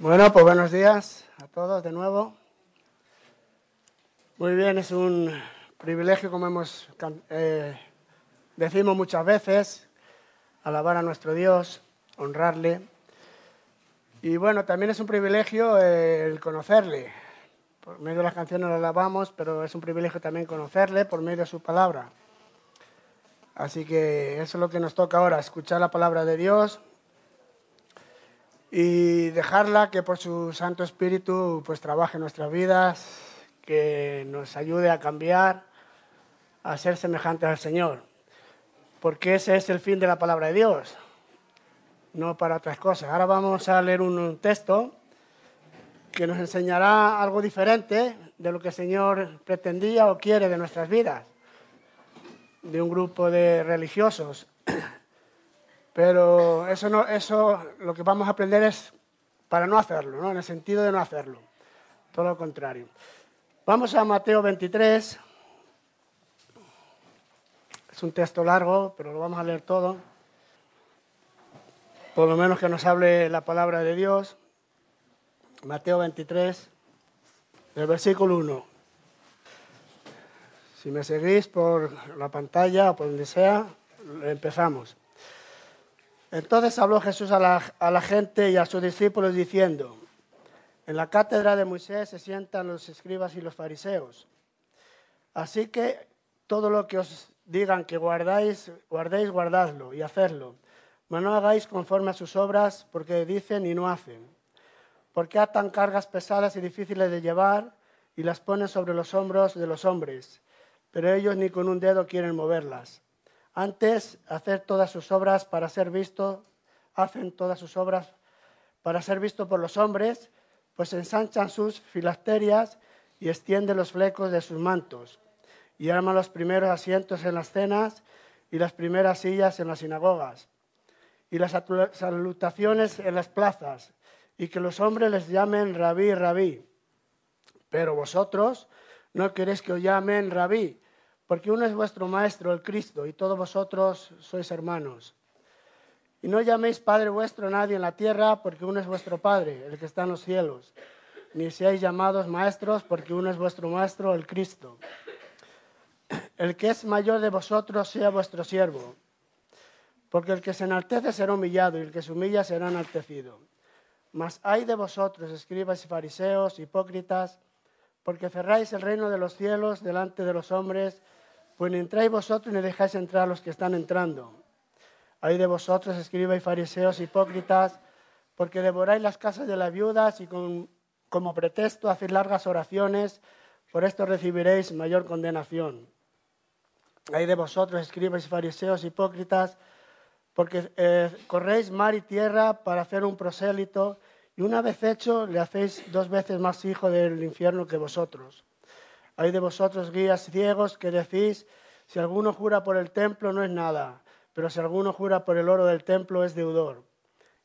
Bueno, pues buenos días a todos de nuevo. Muy bien, es un privilegio, como hemos eh, decimos muchas veces, alabar a nuestro Dios, honrarle. Y bueno, también es un privilegio eh, el conocerle. Por medio de las canciones lo alabamos, pero es un privilegio también conocerle por medio de su palabra. Así que eso es lo que nos toca ahora, escuchar la palabra de Dios, y dejarla que por su Santo Espíritu pues trabaje nuestras vidas, que nos ayude a cambiar, a ser semejantes al Señor. Porque ese es el fin de la palabra de Dios, no para otras cosas. Ahora vamos a leer un, texto que nos enseñará algo diferente de lo que el Señor pretendía o quiere de nuestras vidas, de un grupo de religiosos pero eso, no, eso lo que vamos a aprender es para no hacerlo, ¿no? en el sentido de no hacerlo. Todo lo contrario. Vamos a Mateo 23. Es un texto largo, pero lo vamos a leer todo. Por lo menos que nos hable la palabra de Dios. Mateo 23, del versículo 1. Si me seguís por la pantalla o por donde sea, empezamos. Entonces habló Jesús a la, gente y a sus discípulos diciendo, en la cátedra de Moisés se sientan los escribas y los fariseos. Así que todo lo que os digan que guardáis, guardéis, guardadlo y hacedlo. Mas no hagáis conforme a sus obras, porque dicen y no hacen. Porque atan cargas pesadas y difíciles de llevar y las ponen sobre los hombros de los hombres, pero ellos ni con un dedo quieren moverlas. Antes, hacer todas sus obras para ser visto, hacen todas sus obras para ser visto por los hombres, pues ensanchan sus filasterias y extienden los flecos de sus mantos, y arman los primeros asientos en las cenas y las primeras sillas en las sinagogas, y las salutaciones en las plazas, y que los hombres les llamen rabí, rabí. Pero vosotros no queréis que os llamen rabí, porque uno es vuestro Maestro, el Cristo, y todos vosotros sois hermanos. Y no llaméis Padre vuestro a nadie en la tierra, porque uno es vuestro Padre, el que está en los cielos. Ni seáis llamados maestros, porque uno es vuestro Maestro, el Cristo. El que es mayor de vosotros sea vuestro siervo, porque el que se enaltece será humillado, y el que se humilla será enaltecido. Mas hay de vosotros, escribas y fariseos, hipócritas, porque cerráis el reino de los cielos delante de los hombres, pues entráis vosotros ni dejáis entrar a los que están entrando. Hay de vosotros, escribáis fariseos hipócritas, porque devoráis las casas de las viudas y como pretexto hacéis largas oraciones, por esto recibiréis mayor condenación. Hay de vosotros, escribáis fariseos hipócritas, porque eh, corréis mar y tierra para hacer un prosélito, y una vez hecho le hacéis dos veces más hijo del infierno que vosotros. Hay de vosotros guías ciegos que decís, si alguno jura por el templo no es nada, pero si alguno jura por el oro del templo es deudor.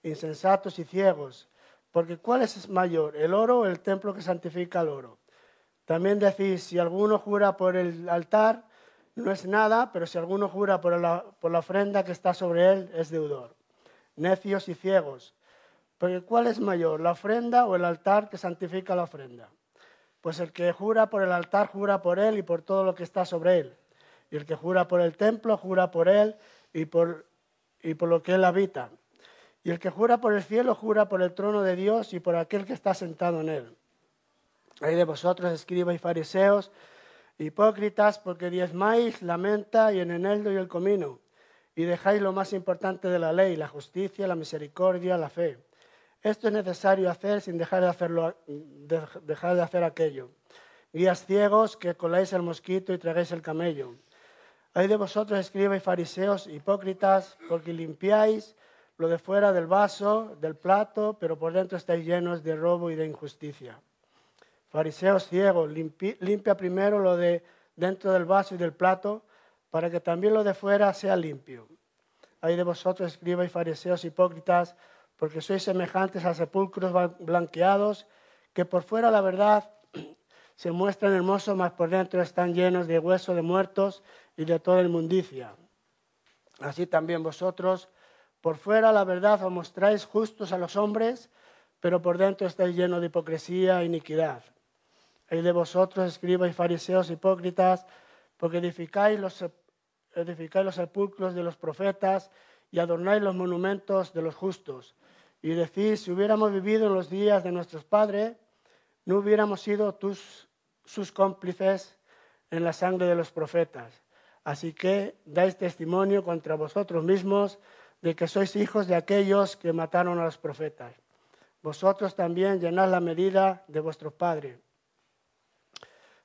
Insensatos y ciegos, porque ¿cuál es mayor, el oro o el templo que santifica el oro? También decís, si alguno jura por el altar no es nada, pero si alguno jura por la, por la ofrenda que está sobre él es deudor. Necios y ciegos, porque ¿cuál es mayor, la ofrenda o el altar que santifica la ofrenda? Pues el que jura por el altar, jura por él y por todo lo que está sobre él. Y el que jura por el templo, jura por él y por, lo que él habita. Y el que jura por el cielo, jura por el trono de Dios y por aquel que está sentado en él. Hay de vosotros, escribas y fariseos, hipócritas, porque diezmáis la menta y en eneldo y el comino, y dejáis lo más importante de la ley, la justicia, la misericordia, la fe. Esto es necesario hacer sin dejar de, hacerlo, dejar de hacer aquello. Guías ciegos que coláis el mosquito y tragáis el camello. Hay de vosotros, escribas y fariseos, hipócritas, porque limpiáis lo de fuera del vaso, del plato, pero por dentro estáis llenos de robo y de injusticia. Fariseos ciegos, limpia primero lo de dentro del vaso y del plato, para que también lo de fuera sea limpio. Hay de vosotros, escribas y fariseos, hipócritas, porque sois semejantes a sepulcros blanqueados, que por fuera la verdad se muestran hermosos, mas por dentro están llenos de hueso de muertos y de toda inmundicia. Así también vosotros, por fuera la verdad os mostráis justos a los hombres, pero por dentro estáis llenos de hipocresía e iniquidad. Hay de vosotros, escribas y fariseos hipócritas, porque edificáis los sepulcros de los profetas y adornáis los monumentos de los justos. Y decís, si hubiéramos vivido en los días de nuestros padres, no hubiéramos sido tus, sus cómplices en la sangre de los profetas. Así que dais testimonio contra vosotros mismos de que sois hijos de aquellos que mataron a los profetas. Vosotros también llenad la medida de vuestro Padre.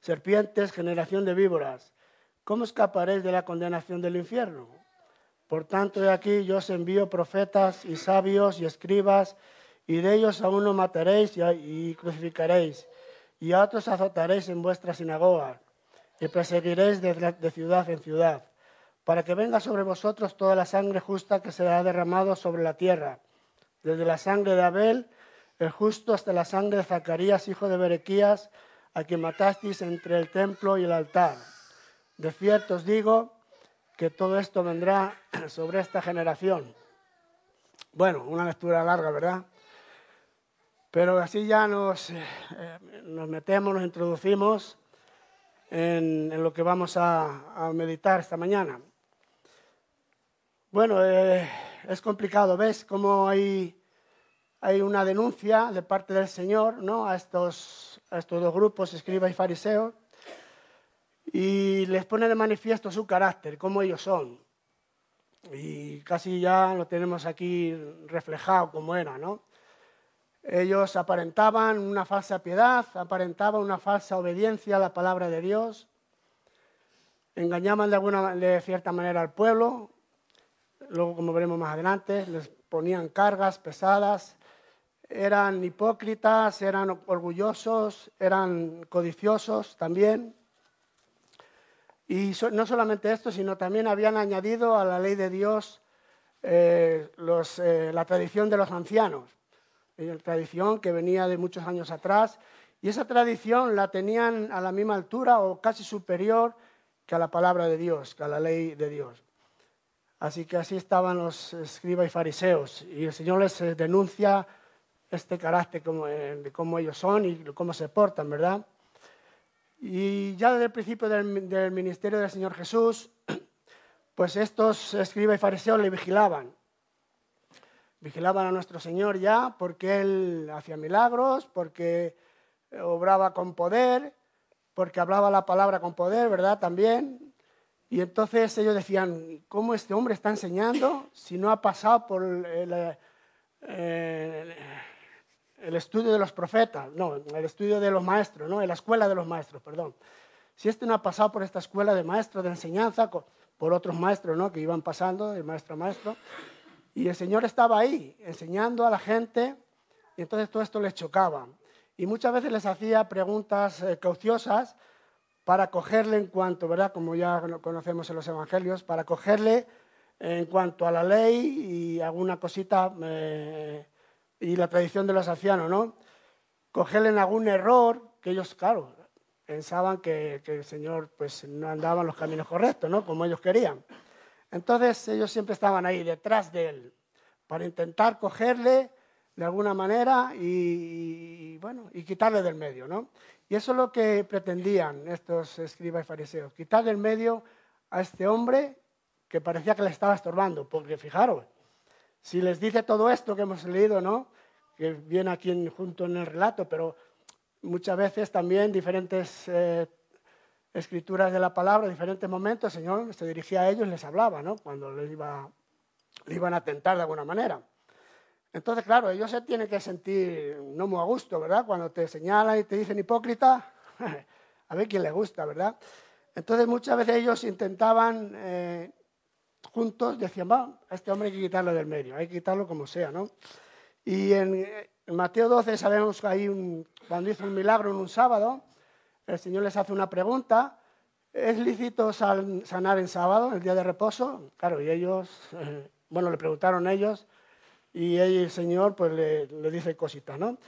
Serpientes, generación de víboras, ¿cómo escaparéis de la condenación del infierno? Por tanto, de aquí yo os envío profetas y sabios y escribas, y de ellos a uno mataréis y crucificaréis, y a otros azotaréis en vuestra sinagoga, y perseguiréis de ciudad en ciudad para que venga sobre vosotros toda la sangre justa que se ha derramado sobre la tierra, desde la sangre de Abel, el justo, hasta la sangre de Zacarías, hijo de Berequías, a quien matasteis entre el templo y el altar. De cierto os digo que todo esto vendrá sobre esta generación. Bueno, una lectura larga, ¿verdad? Pero así ya nos, eh, nos metemos, nos introducimos en, lo que vamos a meditar esta mañana. Bueno, eh, es complicado, ¿ves? Cómo hay, una denuncia de parte del Señor ¿no? a, estos, a estos dos grupos, escriba y fariseo, y les pone de manifiesto su carácter, cómo ellos son. Y casi ya lo tenemos aquí reflejado como era, ¿no? Ellos aparentaban una falsa piedad, aparentaban una falsa obediencia a la palabra de Dios, engañaban de, alguna, de cierta manera al pueblo, luego como veremos más adelante, les ponían cargas pesadas, eran hipócritas, eran orgullosos, eran codiciosos también. Y no solamente esto, sino también habían añadido a la ley de Dios eh, eh, la tradición de los ancianos, tradición que venía de muchos años atrás, y esa tradición la tenían a la misma altura o casi superior que a la palabra de Dios, que a la ley de Dios. Así que así estaban los escribas y fariseos. Y el Señor les eh, denuncia este carácter de cómo ellos son y cómo se portan, ¿verdad? Y ya desde el principio del, ministerio del Señor Jesús, pues estos escribas y fariseos le vigilaban. Vigilaban a nuestro Señor ya porque Él hacía milagros, porque obraba con poder, porque hablaba la palabra con poder, ¿verdad? También. Y entonces ellos decían, ¿cómo este hombre está enseñando si no ha pasado por el, eh, estudio de los profetas? No, el estudio de los maestros, ¿no? En la escuela de los maestros, perdón. Si este no ha pasado por esta escuela de maestros de enseñanza, por otros maestros, ¿no? Que iban pasando de maestro a maestro. Y el Señor estaba ahí, enseñando a la gente, y entonces todo esto les chocaba. Y muchas veces les hacía preguntas eh, cauciosas, para cogerle en cuanto, ¿verdad? Como ya conocemos en los evangelios, para cogerle en cuanto a la ley y alguna cosita eh, y la tradición de los ancianos, ¿no? Cogerle en algún error que ellos, claro, pensaban que, el Señor pues no andaba en los caminos correctos, ¿no? Como ellos querían. Entonces ellos siempre estaban ahí detrás de él para intentar cogerle de alguna manera y, bueno, y quitarle del medio, ¿no? Y eso es lo que pretendían estos escribas y fariseos, quitar del medio a este hombre que parecía que le estaba estorbando, porque fijaros, si les dice todo esto que hemos leído, ¿no? Que viene aquí junto en el relato, pero muchas veces también diferentes eh, escrituras de la palabra, diferentes momentos, el Señor se dirigía a ellos y les hablaba, ¿no? Cuando les iba, le iban a tentar de alguna manera. Entonces, claro, ellos se tienen que sentir no muy a gusto, ¿verdad? Cuando te señalan y te dicen hipócrita, a ver quién le gusta, ¿verdad? Entonces, muchas veces ellos intentaban, eh, juntos, decían, va, este hombre hay que quitarlo del medio, hay que quitarlo como sea, ¿no? Y en, Mateo 12 sabemos que hay cuando hizo un milagro en un sábado, el Señor les hace una pregunta, ¿es lícito sanar en sábado, el día de reposo? Claro, y ellos, bueno, le preguntaron ellos, y el Señor pues le, dice cositas, ¿no?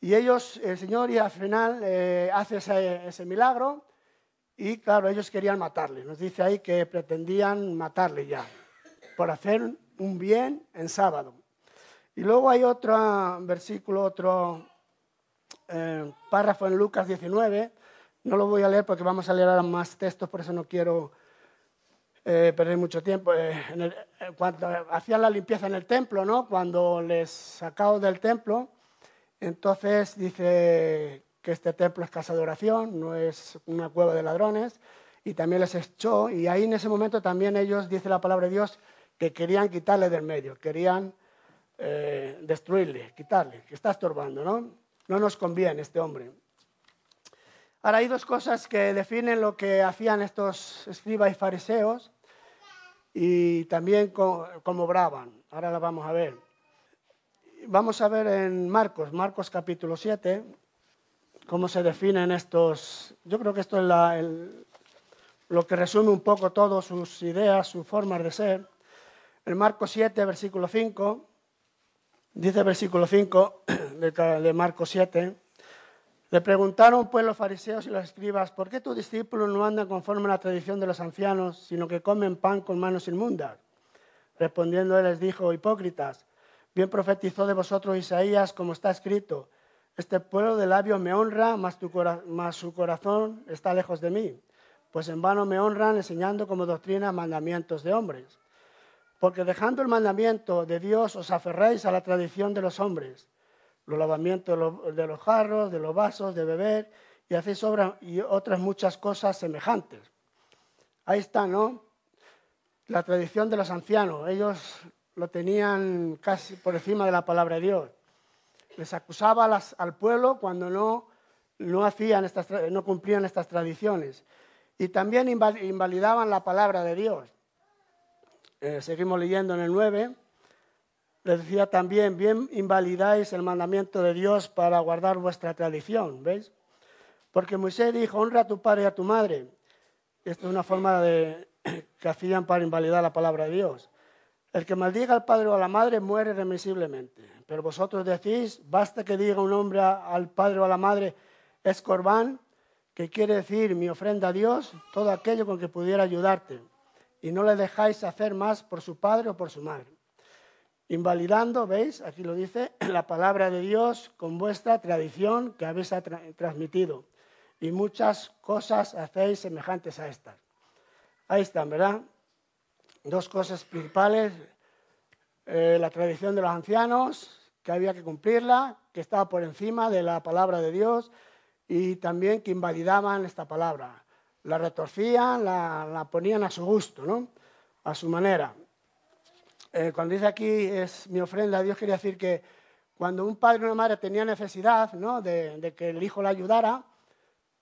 Y ellos, el Señor y al final eh, hace ese, milagro y claro, ellos querían matarle. Nos dice ahí que pretendían matarle ya por hacer un bien en sábado. Y luego hay otro versículo, otro eh, párrafo en Lucas 19. No lo voy a leer porque vamos a leer ahora más textos, por eso no quiero eh, perder mucho tiempo. Eh, cuando hacían la limpieza en el templo, ¿no? cuando les sacaron del templo, entonces dice que este templo es casa de oración, no es una cueva de ladrones, y también les echó, y ahí en ese momento también ellos, dice la palabra de Dios, que querían quitarle del medio, querían eh, destruirle, quitarle, que está estorbando, ¿no? No nos conviene este hombre. Ahora hay dos cosas que definen lo que hacían estos escribas y fariseos y también cómo obraban. Ahora la vamos a ver. Vamos a ver en Marcos, Marcos capítulo 7, cómo se definen estos. Yo creo que esto es lo que resume un poco todas sus ideas, sus formas de ser. En Marcos 7, versículo 5, dice versículo 5 de Marcos 7. Le preguntaron pues los fariseos y los escribas, ¿por qué tus discípulos no andan conforme a la tradición de los ancianos, sino que comen pan con manos inmundas? Respondiendo él les dijo, hipócritas, bien profetizó de vosotros Isaías como está escrito, este pueblo de labios me honra, mas, su corazón está lejos de mí, pues en vano me honran enseñando como doctrina mandamientos de hombres. Porque dejando el mandamiento de Dios os aferráis a la tradición de los hombres los lavamientos de los, jarros, de los vasos, de beber, y hacéis obras y otras muchas cosas semejantes. Ahí está, ¿no? La tradición de los ancianos. Ellos lo tenían casi por encima de la palabra de Dios. Les acusaba al pueblo cuando no, no, hacían estas, no cumplían estas tradiciones. Y también invalidaban la palabra de Dios. Eh, seguimos leyendo en el 9. Les decía también, bien invalidáis el mandamiento de Dios para guardar vuestra tradición, ¿veis? Porque Moisés dijo, honra a tu padre y a tu madre. Esto es una forma de, que hacían para invalidar la palabra de Dios. El que maldiga al padre o a la madre muere remisiblemente. Pero vosotros decís, basta que diga un hombre al padre o a la madre, es corbán, que quiere decir mi ofrenda a Dios, todo aquello con que pudiera ayudarte. Y no le dejáis hacer más por su padre o por su madre invalidando, ¿veis? Aquí lo dice, la palabra de Dios con vuestra tradición que habéis transmitido. Y muchas cosas hacéis semejantes a estas. Ahí están, ¿verdad? Dos cosas principales. Eh, la tradición de los ancianos, que había que cumplirla, que estaba por encima de la palabra de Dios, y también que invalidaban esta palabra. La retorcían, la, la ponían a su gusto, ¿no? A su manera. Eh, cuando dice aquí es mi ofrenda a Dios, quería decir que cuando un padre o una madre tenía necesidad de, que el hijo le ayudara,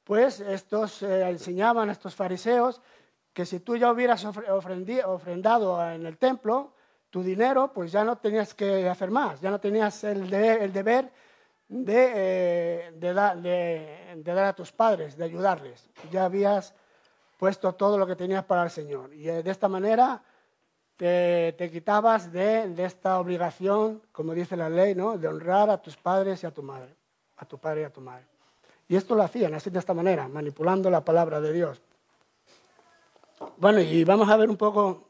pues estos eh, enseñaban a estos fariseos que si tú ya hubieras ofrendado en el templo tu dinero, pues ya no tenías que hacer más, ya no tenías el, deber eh, de, dar a tus padres, de ayudarles. Ya habías puesto todo lo que tenías para el Señor. Y de esta manera te, quitabas de, esta obligación, como dice la ley, ¿no? de honrar a tus padres y a tu madre, a tu padre y a tu madre. Y esto lo hacían así de esta manera, manipulando la palabra de Dios. Bueno, y vamos a ver un poco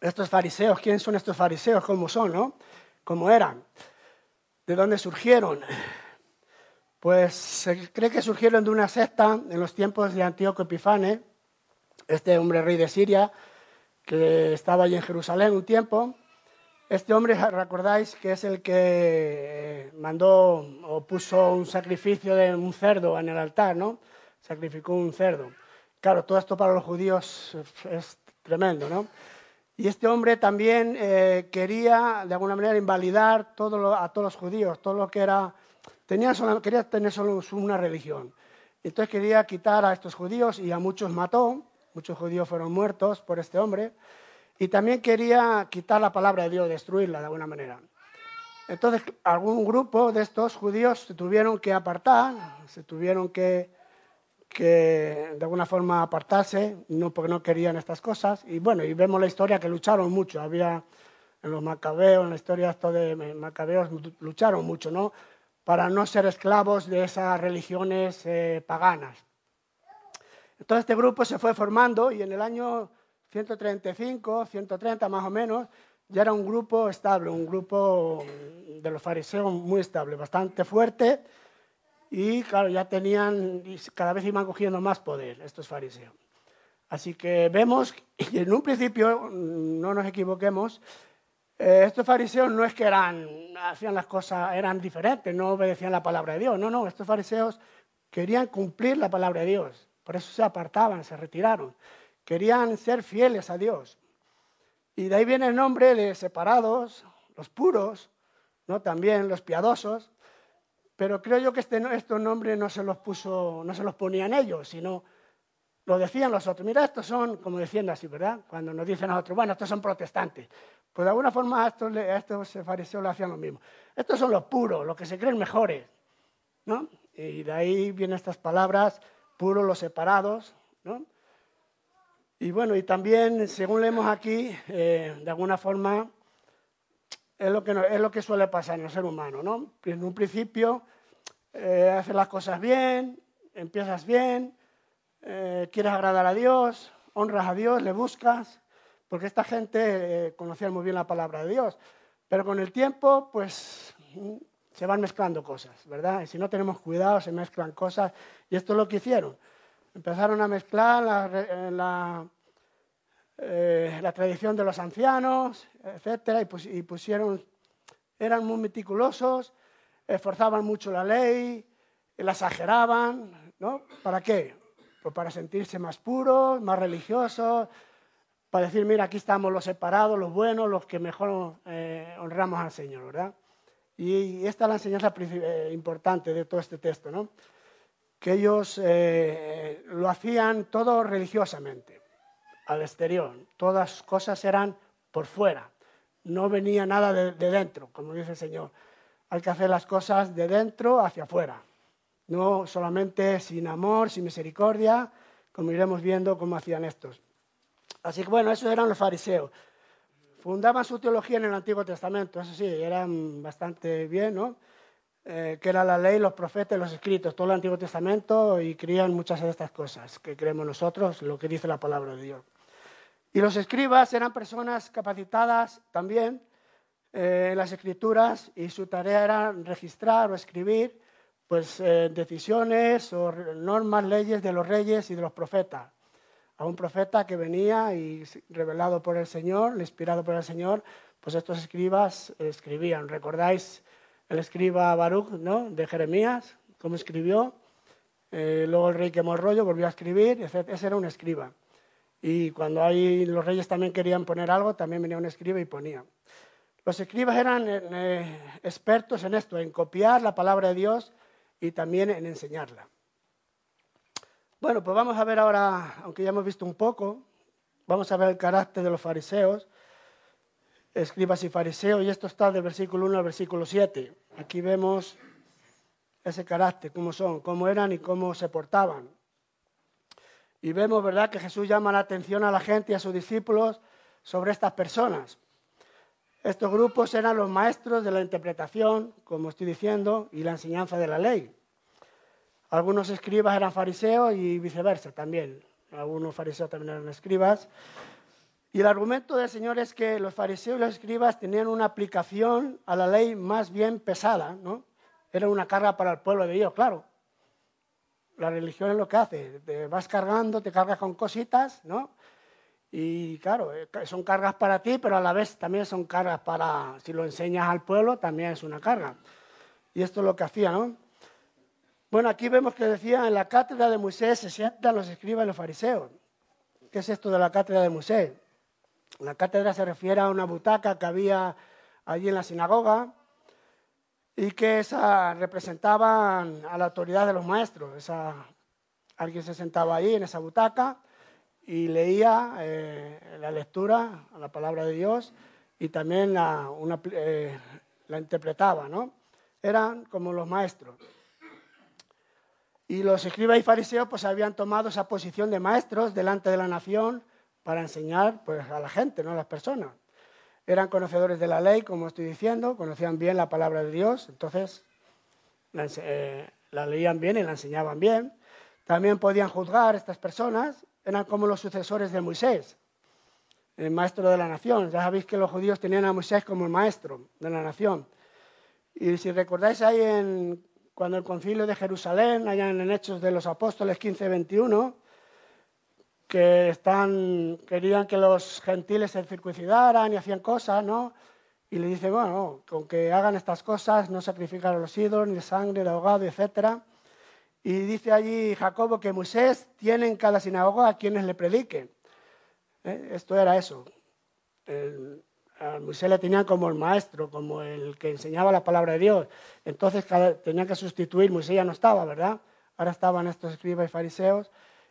estos fariseos, quiénes son estos fariseos, cómo son, ¿no? ¿Cómo eran? ¿De dónde surgieron? Pues se cree que surgieron de una secta en los tiempos de Antíoco Epifane, este hombre rey de Siria, que estaba allí en Jerusalén un tiempo. Este hombre, recordáis que es el que eh, mandó o puso un sacrificio de un cerdo en el altar, ¿no? Sacrificó un cerdo. Claro, todo esto para los judíos es tremendo, ¿no? Y este hombre también eh, quería, de alguna manera, invalidar a todos los judíos, todo lo que era... Tenía quería tener solo una religión. Entonces quería quitar a estos judíos y a muchos mató. Muchos judíos fueron muertos por este hombre. Y también quería quitar la palabra de Dios, destruirla de alguna manera. Entonces, algún grupo de estos judíos se tuvieron que apartar, se tuvieron que, que de alguna forma apartarse, no porque no querían estas cosas. Y bueno, y vemos la historia que lucharon mucho. Había en los macabeos, en la historia esto de macabeos, lucharon mucho, ¿no? Para no ser esclavos de esas religiones eh, paganas. Entonces este grupo se fue formando y en el año 135, 130 más o menos, ya era un grupo estable, un grupo de los fariseos muy estable, bastante fuerte, y claro, ya tenían, cada vez iban cogiendo más poder estos fariseos. Así que vemos, y en un principio, no nos equivoquemos, eh, estos fariseos no es que eran, hacían las cosas, eran diferentes, no obedecían la palabra de Dios, no, no, estos fariseos querían cumplir la palabra de Dios, por eso se apartaban, se retiraron, querían ser fieles a Dios. Y de ahí viene el nombre de separados, los puros, ¿no? también los piadosos, pero creo yo que este, estos nombres no se los puso, no se los ponían ellos, sino lo decían los otros. Mira, estos son, como diciendo así, ¿verdad? Cuando nos dicen a otros, bueno, estos son protestantes. Pues de alguna forma a estos, a estos fariseos le hacían lo mismo. Estos son los puros, los que se creen mejores, ¿no? Y de ahí vienen estas palabras, puros los separados, ¿no? Y bueno, y también, según leemos aquí, eh, de alguna forma, es lo, que es lo que suele pasar en el ser humano, ¿no? En un principio, eh, haces las cosas bien, empiezas bien, eh, quieres agradar a Dios, honras a Dios, le buscas, porque esta gente eh, conocía muy bien la palabra de Dios. Pero con el tiempo, pues se van mezclando cosas, ¿verdad? Y si no tenemos cuidado, se mezclan cosas. Y esto es lo que hicieron. Empezaron a mezclar la, eh, la, tradición de los ancianos, etcétera, y, pusieron, eran muy meticulosos, esforzaban mucho la ley, la exageraban, ¿no? ¿Para qué? Pues para sentirse más puros, más religiosos, para decir, mira, aquí estamos los separados, los buenos, los que mejor eh, honramos al Señor, ¿verdad? Y esta es la enseñanza eh, importante de todo este texto, ¿no? Que ellos eh, lo hacían todo religiosamente, al exterior. Todas cosas eran por fuera. No venía nada de, de dentro, como dice el Señor. Hay que hacer las cosas de dentro hacia afuera no solamente sin amor, sin misericordia, como iremos viendo cómo hacían estos. Así que bueno, esos eran los fariseos. Fundaban su teología en el Antiguo Testamento, eso sí, eran bastante bien, ¿no? Eh, que era la ley, los profetas, los escritos, todo el Antiguo Testamento y creían muchas de estas cosas que creemos nosotros, lo que dice la palabra de Dios. Y los escribas eran personas capacitadas también eh, en las escrituras y su tarea era registrar o escribir pues eh, decisiones o normas, leyes de los reyes y de los profetas. A un profeta que venía y revelado por el Señor, inspirado por el Señor, pues estos escribas escribían. ¿Recordáis el escriba Baruch, ¿no? De Jeremías, cómo escribió. Eh, luego el rey quemó el rollo, volvió a escribir, ese era un escriba. Y cuando los reyes también querían poner algo, también venía un escriba y ponía. Los escribas eran eh, expertos en esto, en copiar la palabra de Dios y también en enseñarla. Bueno, pues vamos a ver ahora, aunque ya hemos visto un poco, vamos a ver el carácter de los fariseos, escribas y fariseos, y esto está del versículo 1 al versículo 7. Aquí vemos ese carácter, cómo son, cómo eran y cómo se portaban. Y vemos, ¿verdad?, que Jesús llama la atención a la gente y a sus discípulos sobre estas personas. Estos grupos eran los maestros de la interpretación, como estoy diciendo, y la enseñanza de la ley. Algunos escribas eran fariseos y viceversa también. Algunos fariseos también eran escribas. Y el argumento del Señor es que los fariseos y los escribas tenían una aplicación a la ley más bien pesada, ¿no? Era una carga para el pueblo de Dios, claro. La religión es lo que hace, te vas cargando, te cargas con cositas, ¿no? Y claro, eh, son cargas para ti, pero a la vez también son cargas para, si lo enseñas al pueblo, también es una carga. Y esto es lo que hacía, ¿no? Bueno, aquí vemos que decía, en la cátedra de Moisés se sientan los escribas y los fariseos. ¿Qué es esto de la cátedra de Moisés? La cátedra se refiere a una butaca que había allí en la sinagoga y que esa representaba a la autoridad de los maestros. Esa, alguien se sentaba ahí en esa butaca y leía eh, la lectura, la palabra de Dios, y también la, eh, la interpretaba, ¿no? Eran como los maestros. Y los escribas y fariseos pues habían tomado esa posición de maestros delante de la nación para enseñar pues, a la gente, no a las personas. Eran conocedores de la ley, como estoy diciendo, conocían bien la palabra de Dios, entonces la, eh, la leían bien y la enseñaban bien. También podían juzgar estas personas eran como los sucesores de Moisés. el maestro de la nación. Ya sabéis que los judíos tenían a Moisés como el maestro de la nación. Y si recordáis ahí en, cuando el concilio de Jerusalén, allá en Hechos de los Apóstoles 15-21, que están, querían que los gentiles se circuncidaran y hacían cosas, ¿no? Y le dice, bueno, con que hagan estas cosas, no sacrifican a los ídolos, ni sangre, de ahogado, etc. Y dice allí Jacobo que Moisés tiene en cada sinagoga a quienes le prediquen. ¿Eh? Esto era eso. a Moisés le tenían como el maestro, como el que enseñaba la palabra de Dios. Entonces tenían que sustituir, Moisés ya no estaba, ¿verdad? Ahora estaban estos escribas y fariseos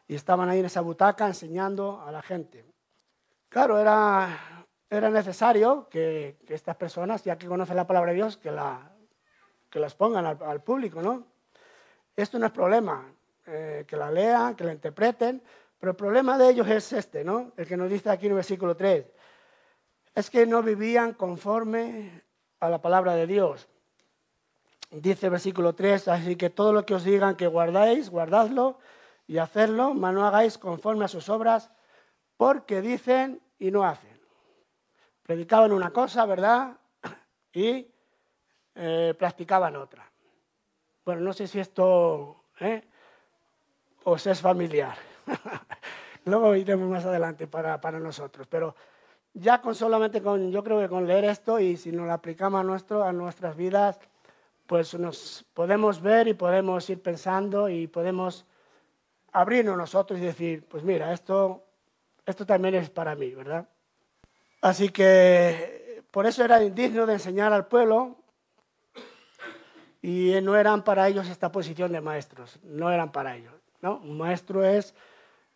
y estaban ahí en esa butaca enseñando a la gente. Claro, era era necesario que, estas personas, ya que conocen la palabra de Dios, que, la, que las pongan al, público, ¿no? Esto no es problema, eh, que la lean, que la interpreten, pero el problema de ellos es este, ¿no? El que nos dice aquí en el versículo 3. Es que no vivían conforme a la palabra de Dios. Dice el versículo 3, así que todo lo que os digan que guardáis, guardadlo y hacedlo, mas no hagáis conforme a sus obras, porque dicen y no hacen predicaban una cosa, ¿verdad? Y eh, practicaban otra. Bueno, no sé si esto ¿eh? os es familiar. Luego iremos más adelante para, para, nosotros. Pero ya con solamente con, yo creo que con leer esto y si nos lo aplicamos a, nuestro, a nuestras vidas, pues nos podemos ver y podemos ir pensando y podemos abrirnos nosotros y decir, pues mira, esto, esto también es para mí, ¿verdad? Así que por eso era indigno de enseñar al pueblo y no eran para ellos esta posición de maestros, no eran para ellos. ¿no? Un maestro es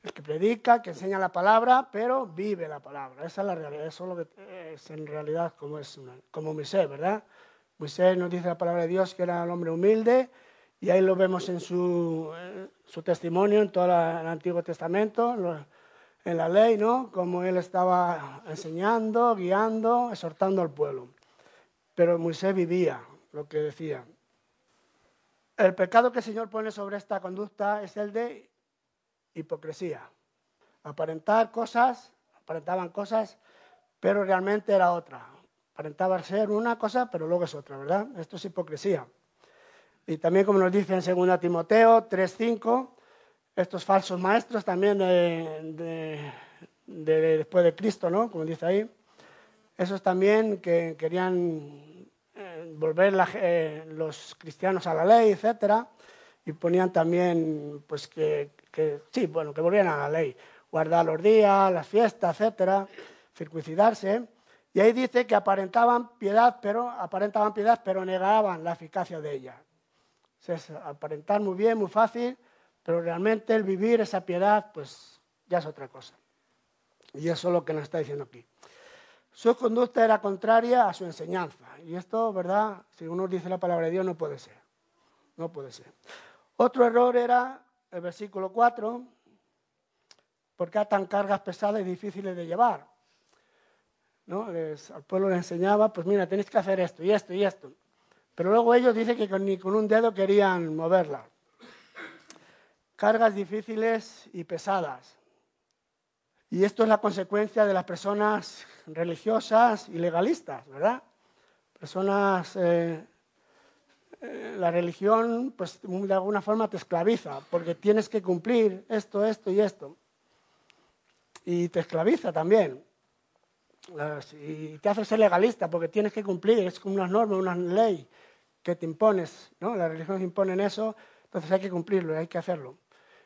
el que predica, que enseña la palabra, pero vive la palabra. Esa es la realidad, eso es lo que es en realidad como, es como Moisés, ¿verdad? Moisés nos dice la palabra de Dios que era el hombre humilde y ahí lo vemos en su, su testimonio en todo el Antiguo Testamento en la ley, ¿no? Como él estaba enseñando, guiando, exhortando al pueblo. Pero Moisés vivía lo que decía. El pecado que el Señor pone sobre esta conducta es el de hipocresía. Aparentar cosas, aparentaban cosas, pero realmente era otra. Aparentaba ser una cosa, pero luego es otra, ¿verdad? Esto es hipocresía. Y también como nos dice en 2 Timoteo 3.5, estos falsos maestros también de, después de Cristo, ¿no? Como dice ahí. Esos también que querían eh, volver eh, los cristianos a la ley, etcétera, y ponían también, pues que, sí, bueno, que volvieran a la ley, guardar los días, las fiestas, etcétera, circuncidarse. Y ahí dice que aparentaban piedad, pero aparentaban piedad, pero negaban la eficacia de ella. Es aparentar muy bien, muy fácil, pero realmente el vivir esa piedad, pues ya es otra cosa. Y eso es lo que nos está diciendo aquí. Su conducta era contraria a su enseñanza. Y esto, ¿verdad? Si uno dice la palabra de Dios, no puede ser. No puede ser. Otro error era el versículo 4, porque atan cargas pesadas y difíciles de llevar. ¿No? al pueblo le enseñaba, pues mira, tenéis que hacer esto y esto y esto. Pero luego ellos dicen que ni con un dedo querían moverla cargas difíciles y pesadas. Y esto es la consecuencia de las personas religiosas y legalistas, ¿verdad? Personas, eh, eh, la religión, pues de alguna forma te esclaviza, porque tienes que cumplir esto, esto y esto. Y te esclaviza también. Y te hace ser legalista, porque tienes que cumplir, es como unas normas, una ley que te impones, ¿no? Las religiones imponen eso, entonces hay que cumplirlo, hay que hacerlo.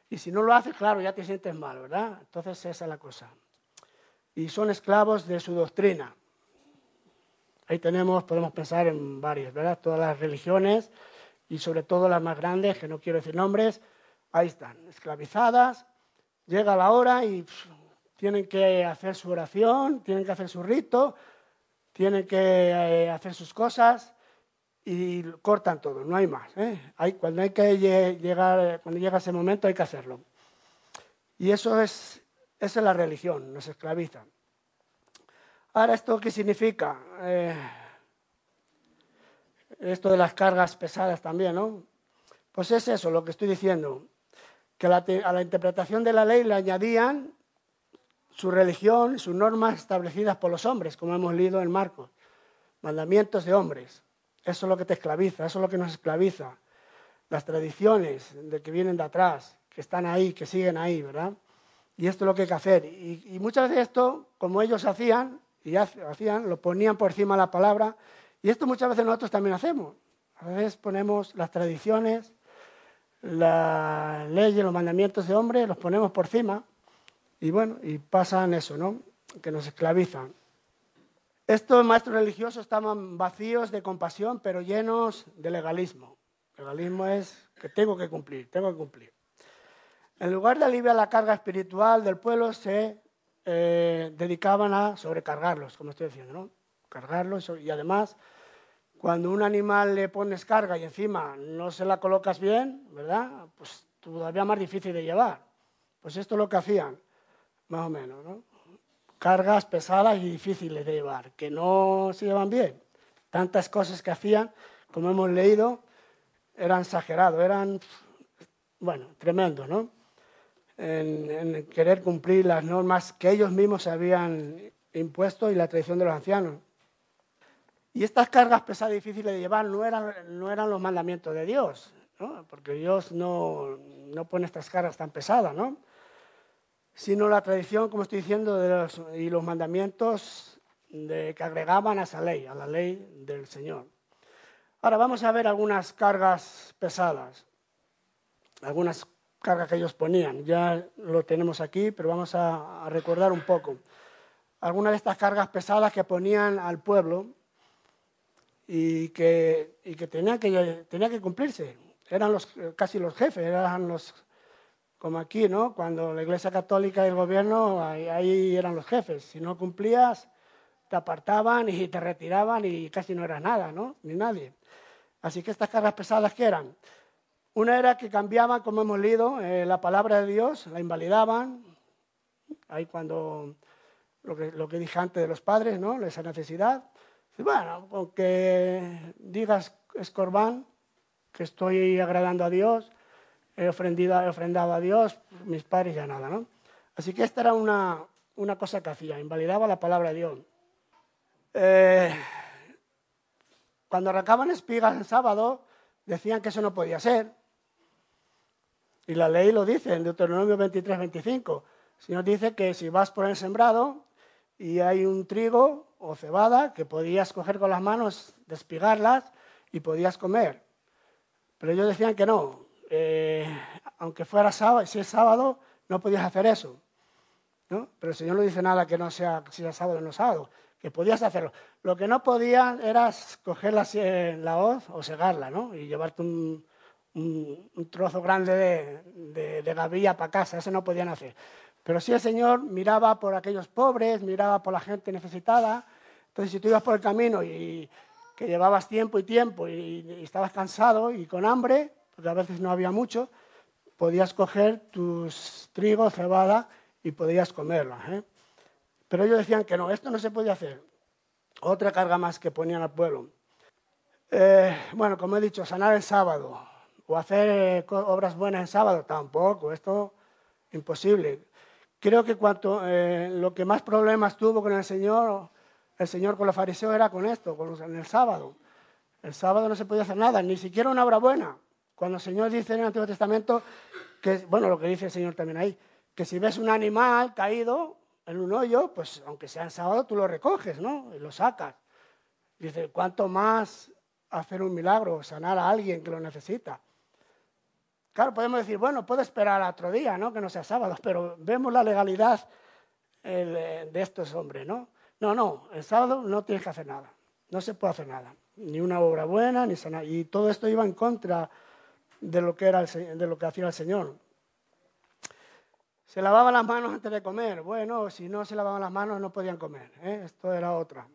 Y si no lo haces, claro, ya te sientes mal, ¿verdad? Entonces esa es la cosa. Y son esclavos de su doctrina. Ahí tenemos, podemos pensar en varias, ¿verdad? Todas las religiones y sobre todo las más grandes, que no quiero decir nombres, ahí están, esclavizadas. Llega la hora y tienen que hacer su oración, tienen que hacer su rito, tienen que eh, hacer sus cosas y cortan todo, no hay más. ¿eh? Cuando hay que llegar, cuando llega ese momento hay que hacerlo. Y eso es, es la religión, nos esclaviza. Ahora, ¿esto qué significa? Eh, esto de las cargas pesadas también, ¿no? Pues es eso lo que estoy diciendo, que a la interpretación de la ley le añadían su religión, sus normas establecidas por los hombres, como hemos leído en Marcos. Mandamientos de hombres. Eso es lo que te esclaviza, eso es lo que nos esclaviza. Las tradiciones de que vienen de atrás, que están ahí, que siguen ahí, ¿verdad? Y esto es lo que hay que hacer. Y, muchas veces esto, como ellos hacían, y hacían, lo ponían por encima de la palabra. Y esto muchas veces nosotros también hacemos. A veces ponemos las tradiciones, las leyes, los mandamientos de hombre, los ponemos por encima. Y bueno, y pasan eso, ¿no? Que nos esclavizan. Estos maestros religiosos estaban vacíos de compasión, pero llenos de legalismo. Legalismo es que tengo que cumplir, tengo que cumplir. En lugar de aliviar la carga espiritual del pueblo, se eh, dedicaban a sobrecargarlos, como estoy diciendo, ¿no? Cargarlos y además, cuando un animal le pones carga y encima no se la colocas bien, ¿verdad? Pues todavía más difícil de llevar. Pues esto es lo que hacían, más o menos, ¿no? cargas pesadas y difíciles de llevar, que no se llevan bien. Tantas cosas que hacían, como hemos leído, eran exagerados, eran, bueno, tremendos, ¿no? En, querer cumplir las normas que ellos mismos se habían impuesto y la tradición de los ancianos. Y estas cargas pesadas y difíciles de llevar no eran, no eran los mandamientos de Dios, ¿no? porque Dios no, no pone estas cargas tan pesadas, ¿no? Sino la tradición, como estoy diciendo, y los mandamientos que agregaban a esa ley, a la ley del Señor. Ahora vamos a ver algunas cargas pesadas, algunas cargas que ellos ponían. Ya lo tenemos aquí, pero vamos a, recordar un poco. Algunas de estas cargas pesadas que ponían al pueblo y que, que que, tenía que cumplirse. Eran los, casi los jefes, eran los como aquí, ¿no? Cuando la Iglesia Católica y el gobierno, ahí, eran los jefes. Si no cumplías, te apartaban y te retiraban y casi no eras nada, ¿no? Ni nadie. Así que estas cargas pesadas, ¿qué eran? Una era que cambiaban, como hemos leído, eh, la palabra de Dios, la invalidaban. Ahí cuando lo que, lo que dije antes de los padres, ¿no? Esa necesidad. bueno, aunque digas escorbán, que estoy agradando a Dios, he ofrendado, a Dios, mis padres ya nada, ¿no? Así que esta era una, cosa que hacía, invalidaba la palabra de Dios. Eh, cuando arrancaban espigas el sábado, decían que eso no podía ser. Y la ley lo dice en Deuteronomio 23, 25. El Señor dice que si vas por el sembrado y hay un trigo o cebada que podías coger con las manos, despigarlas y podías comer. Pero ellos decían que no, eh, aunque fuera sábado, si es sábado, no podías hacer eso. ¿no? Pero el Señor no dice nada que no sea, si era sábado o no sábado, que podías hacerlo. Lo que no podías era coger la, la hoz o segarla, ¿no? Y llevarte un, trozo grande de, de, gavilla para casa, eso no podían hacer. Pero sí el Señor miraba por aquellos pobres, miraba por la gente necesitada. Entonces, si tú ibas por el camino y que llevabas tiempo y tiempo y estabas cansado y con hambre, porque a veces no había mucho, podías coger tus trigo, cebada y podías comerla. ¿eh? Pero ellos decían que no, esto no se podía hacer. Otra carga más que ponían al pueblo. Eh, bueno, como he dicho, sanar el sábado o hacer eh, obras buenas en sábado, tampoco, esto imposible. Creo que cuanto, lo que más problemas tuvo con el Señor, el Señor con los fariseos era con esto, con en el sábado. El sábado no se podía hacer nada, ni siquiera una obra buena. Cuando el Señor dice en el Antiguo Testamento, que, bueno, lo que dice el Señor también ahí, que si ves un animal caído en un hoyo, pues aunque sea en sábado, tú lo recoges, ¿no? Y lo sacas. Dice, ¿cuánto más hacer un milagro, sanar a alguien que lo necesita? Claro, podemos decir, bueno, puedo esperar a otro día, ¿no? Que no sea sábado, pero vemos la legalidad de estos hombres, ¿no? No, no, el sábado no tienes que hacer nada, no se puede hacer nada, ni una obra buena, ni sanar. Y todo esto iba en contra de lo que, era de lo que hacía el Señor. Se lavaban las manos antes de comer. Bueno, si no se lavaban las manos no podían comer. ¿eh? Esto era otra.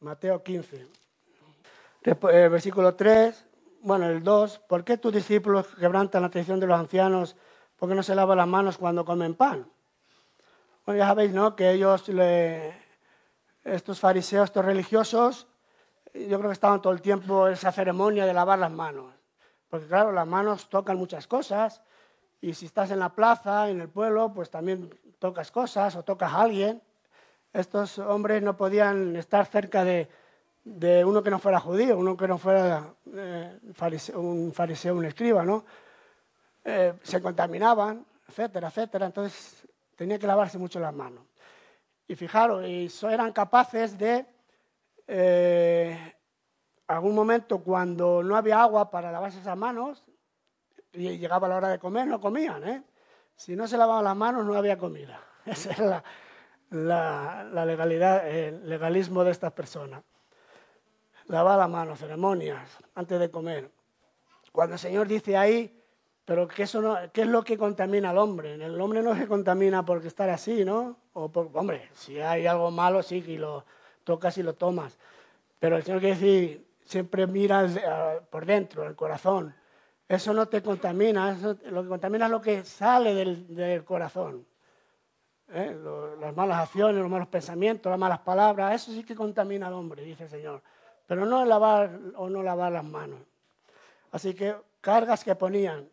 Mateo 15. Después, el versículo 3, bueno, el 2. ¿Por qué tus discípulos quebrantan la tradición de los ancianos? porque no se lavan las manos cuando comen pan? Bueno, ya sabéis, ¿no? Que ellos, estos fariseos, estos religiosos, yo creo que estaban todo el tiempo en esa ceremonia de lavar las manos. Porque claro, las manos tocan muchas cosas Y si estás en la plaza, en el pueblo, pues también tocas cosas o tocas a alguien. Estos hombres no podían estar cerca de, uno que no fuera judío, uno que no fuera eh, un fariseo, un escriba, ¿no? Eh, se contaminaban, etcétera, etcétera. Entonces tenía que lavarse mucho las manos. Y fijaros, y eran capaces de, eh, algún momento cuando no había agua para lavarse esas manos, y llegaba la hora de comer, no comían. ¿eh? Si no se lavaban las manos, no había comida. Esa es la, legalidad, el legalismo de estas personas. Lavar las manos, ceremonias, antes de comer. Cuando el Señor dice ahí, pero que eso ¿qué es lo que contamina al hombre? El hombre no se contamina porque estar así, ¿no? O por, hombre, si hay algo malo, sí, y lo tocas y lo tomas. Pero el Señor quiere decir, siempre miras eh, por dentro, el corazón. Eso no te contamina, lo que contamina es lo que sale del, corazón. ¿eh? las malas acciones, los malos pensamientos, las malas palabras, eso sí que contamina al hombre, dice el Señor. Pero no lavar o no lavar las manos. Así que cargas que ponían,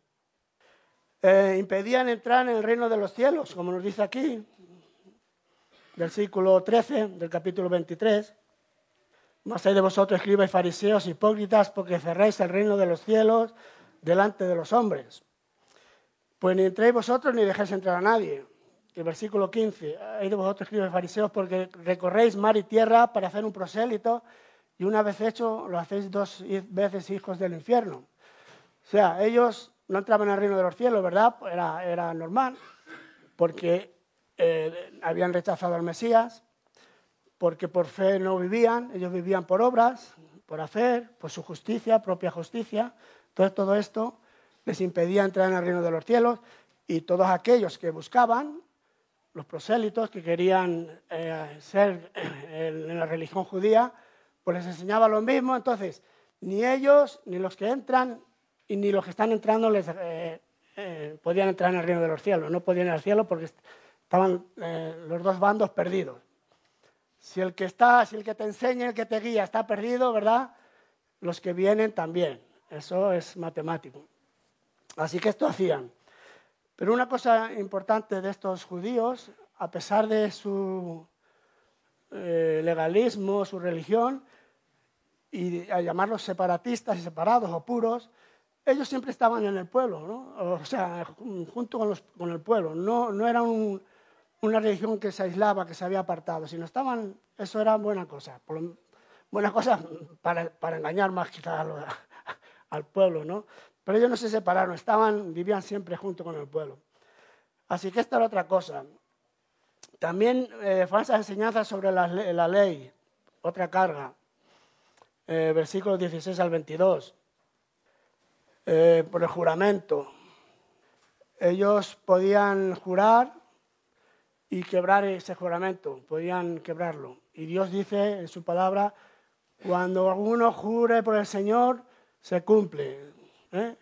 eh, impedían entrar en el reino de los cielos, como nos dice aquí, versículo 13 del capítulo 23. Más hay de vosotros, escribáis fariseos, hipócritas, porque cerráis el reino de los cielos delante de los hombres. Pues ni entréis vosotros ni dejéis entrar a nadie. El versículo 15, hay de vosotros, escribáis fariseos, porque recorréis mar y tierra para hacer un prosélito y una vez hecho lo hacéis dos veces hijos del infierno. O sea, ellos no entraban al reino de los cielos, ¿verdad? Era, era normal, porque eh, habían rechazado al Mesías, porque por fe no vivían, ellos vivían por obras, por hacer, por su justicia, propia justicia. Entonces todo esto les impedía entrar en el reino de los cielos y todos aquellos que buscaban, los prosélitos que querían eh, ser en la religión judía, pues les enseñaba lo mismo. Entonces, ni ellos, ni los que entran, y ni los que están entrando les, eh, eh, podían entrar en el reino de los cielos. No podían ir al cielo porque estaban eh, los dos bandos perdidos. Si el que está, si el que te enseña, el que te guía está perdido, ¿verdad? Los que vienen también. Eso es matemático. Así que esto hacían. Pero una cosa importante de estos judíos, a pesar de su legalismo, su religión, y a llamarlos separatistas y separados o puros, ellos siempre estaban en el pueblo, ¿no? o sea, junto con, el pueblo. No, no era una religión que se aislaba, que se había apartado, sino estaban, eso era buena cosa. buena cosa para, para engañar más quizás al pueblo, ¿no? Pero ellos no se separaron, estaban, vivían siempre junto con el pueblo. Así que esta era otra cosa. También eh, falsas enseñanzas sobre la, la, ley, otra carga. Eh, versículos 16 al 22. Eh, por el juramento. Ellos podían jurar y quebrar ese juramento, podían quebrarlo. Y Dios dice en su palabra, cuando alguno jure por el Señor, se cumple. ¿eh?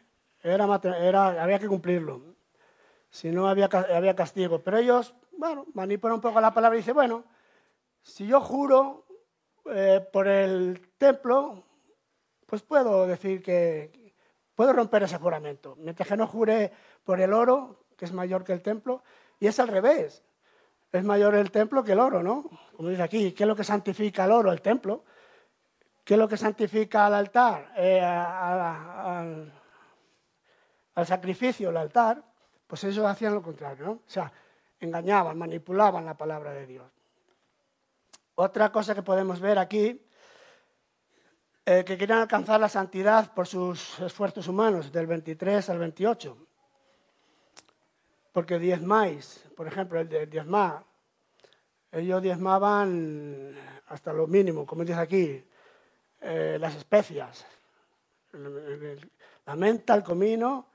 Era, era, había que cumplirlo. Si no, había, había castigo. Pero ellos, bueno, manipulan un poco la palabra y dicen, bueno, si yo juro eh, por el templo, pues puedo decir que, puedo romper ese juramento. Mientras que no jure por el oro, que es mayor que el templo, y es al revés. Es mayor el templo que el oro, ¿no? Como dice aquí, ¿qué es lo que santifica el oro? El templo. ¿Qué es lo que santifica al altar? Eh, al, sacrificio, el altar. Pues ellos hacían lo contrario, ¿no? O sea, engañaban, manipulaban la palabra de Dios. Otra cosa que podemos ver aquí eh, que querían alcanzar la santidad por sus esfuerzos humanos, del 23 al 28. Porque diezmáis, por ejemplo, el de diezmar, ellos diezmaban hasta lo mínimo, como dice aquí, eh, las especias, la menta, el comino,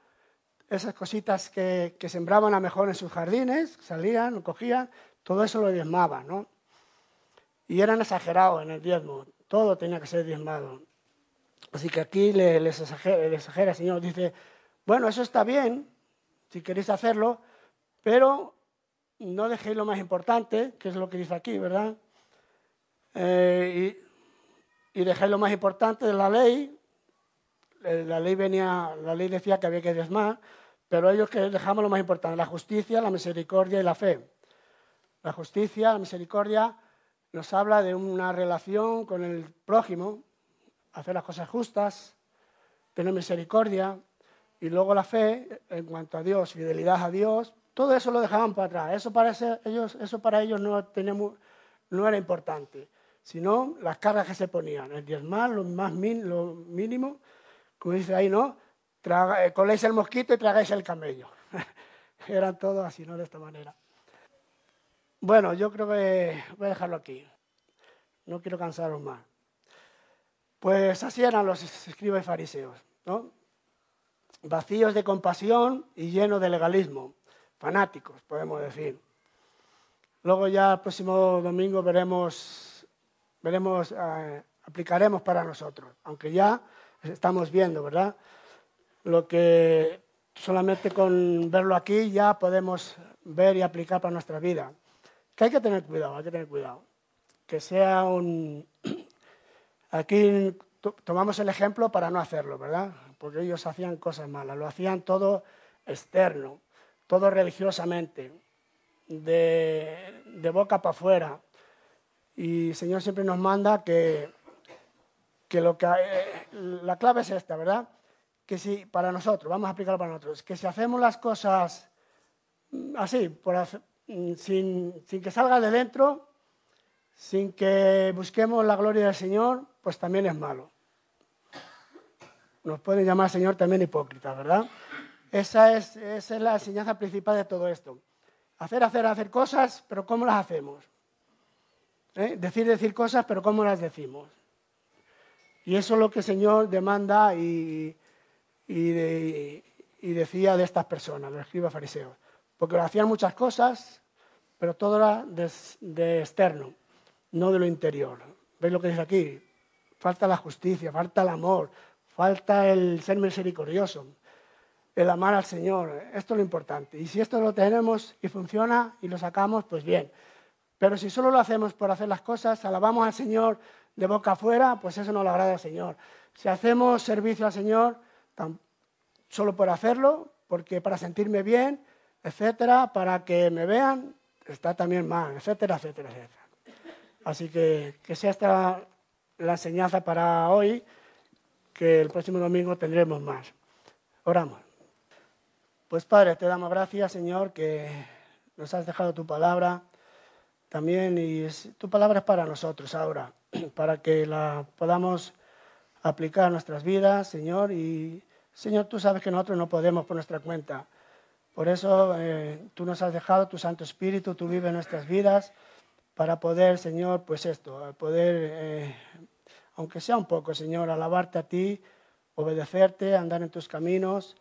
esas cositas que, que, sembraban a mejor en sus jardines, salían, lo cogían, todo eso lo diezmaban, ¿no? Y eran exagerados en el diezmo todo tenía que ser diezmado. Así que aquí les exagera, el Señor, dice, bueno, eso está bien, si queréis hacerlo, pero no dejéis lo más importante, que es lo que dice aquí, ¿verdad? Eh, y, y, dejéis lo más importante de la ley. Eh, la ley venía, la ley decía que había que diezmar, pero ellos que dejamos lo más importante, la justicia, la misericordia y la fe. La justicia, la misericordia nos habla de una relación con el prójimo, hacer las cosas justas, tener misericordia, y luego la fe en cuanto a Dios, fidelidad a Dios, todo eso lo dejaban para atrás. Eso para ellos, eso para ellos no, era importante, sino las cargas que se ponían, el diezmar, lo, más lo mínimo, como dice ahí, ¿no? Traga, eh, coléis el mosquito y tragáis el camello. Eran todos así, ¿no? De esta manera. Bueno, yo creo que voy a dejarlo aquí. No quiero cansaros más. Pues así eran los escribas fariseos, ¿no? Vacíos de compasión y llenos de legalismo. Fanáticos, podemos decir. Luego ya el próximo domingo veremos, veremos eh, aplicaremos para nosotros, aunque ya estamos viendo, ¿verdad? Lo que solamente con verlo aquí ya podemos ver y aplicar para nuestra vida. Que hay que tener cuidado, hay que tener cuidado. Que sea un... Aquí tomamos el ejemplo para no hacerlo, ¿verdad? Porque ellos hacían cosas malas, lo hacían todo externo, todo religiosamente, de, boca para afuera. Y el Señor siempre nos manda que, que, lo que eh, la clave es esta, ¿verdad? Que si para nosotros, vamos a aplicarlo para nosotros, que si hacemos las cosas así, por Mm, sin, que salga de dentro, sin que busquemos la gloria del Señor, pues también es malo. Nos pueden llamar Señor también hipócrita, ¿verdad? Esa es, es la enseñanza principal de todo esto. Hacer, hacer, hacer cosas, pero ¿cómo las hacemos? ¿Eh? Decir, decir cosas, pero ¿cómo las decimos? Y eso es lo que el Señor demanda y, y, decía de estas personas, los escribas fariseos porque hacían muchas cosas, pero todo era de, externo, no de lo interior. ¿Veis lo que dice aquí? Falta la justicia, falta el amor, falta el ser misericordioso, el amar al Señor. Esto es lo importante. Y si esto lo tenemos y funciona y lo sacamos, pues bien. Pero si solo lo hacemos por hacer las cosas, alabamos al Señor de boca afuera, pues eso no le agrada al Señor. Si hacemos servicio al Señor solo por hacerlo, porque para sentirme bien, etcétera, para que me vean, está también mal, etcétera, etcétera, etcétera. Así que que sea esta la enseñanza para hoy, que el próximo domingo tendremos más. Oramos. Pues Padre, te damos gracias, Señor, que nos has dejado tu palabra también y tu palabra es para nosotros ahora, para que la podamos aplicar a nuestras vidas, Señor, y Señor, tú sabes que nosotros no podemos por nuestra cuenta. Por eso eh, tú nos has dejado tu Santo Espíritu, tú vives en nuestras vidas para poder, Señor, pues esto, poder, eh, aunque sea un poco, Señor, alabarte a ti, obedecerte, andar en tus caminos,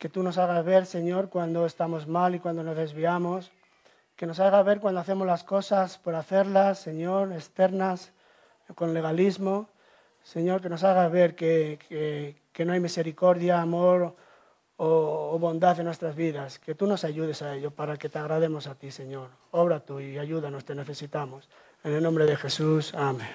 que tú nos hagas ver, Señor, cuando estamos mal y cuando nos desviamos, que nos hagas ver cuando hacemos las cosas por hacerlas, Señor, externas, con legalismo, Señor, que nos hagas ver que, que no hay misericordia, amor, o, bondad en nuestras vidas, que tú nos ayudes a ello para que te agrademos a ti, Señor. Obra tú y ayúdanos, te necesitamos. En el nombre de Jesús, amén.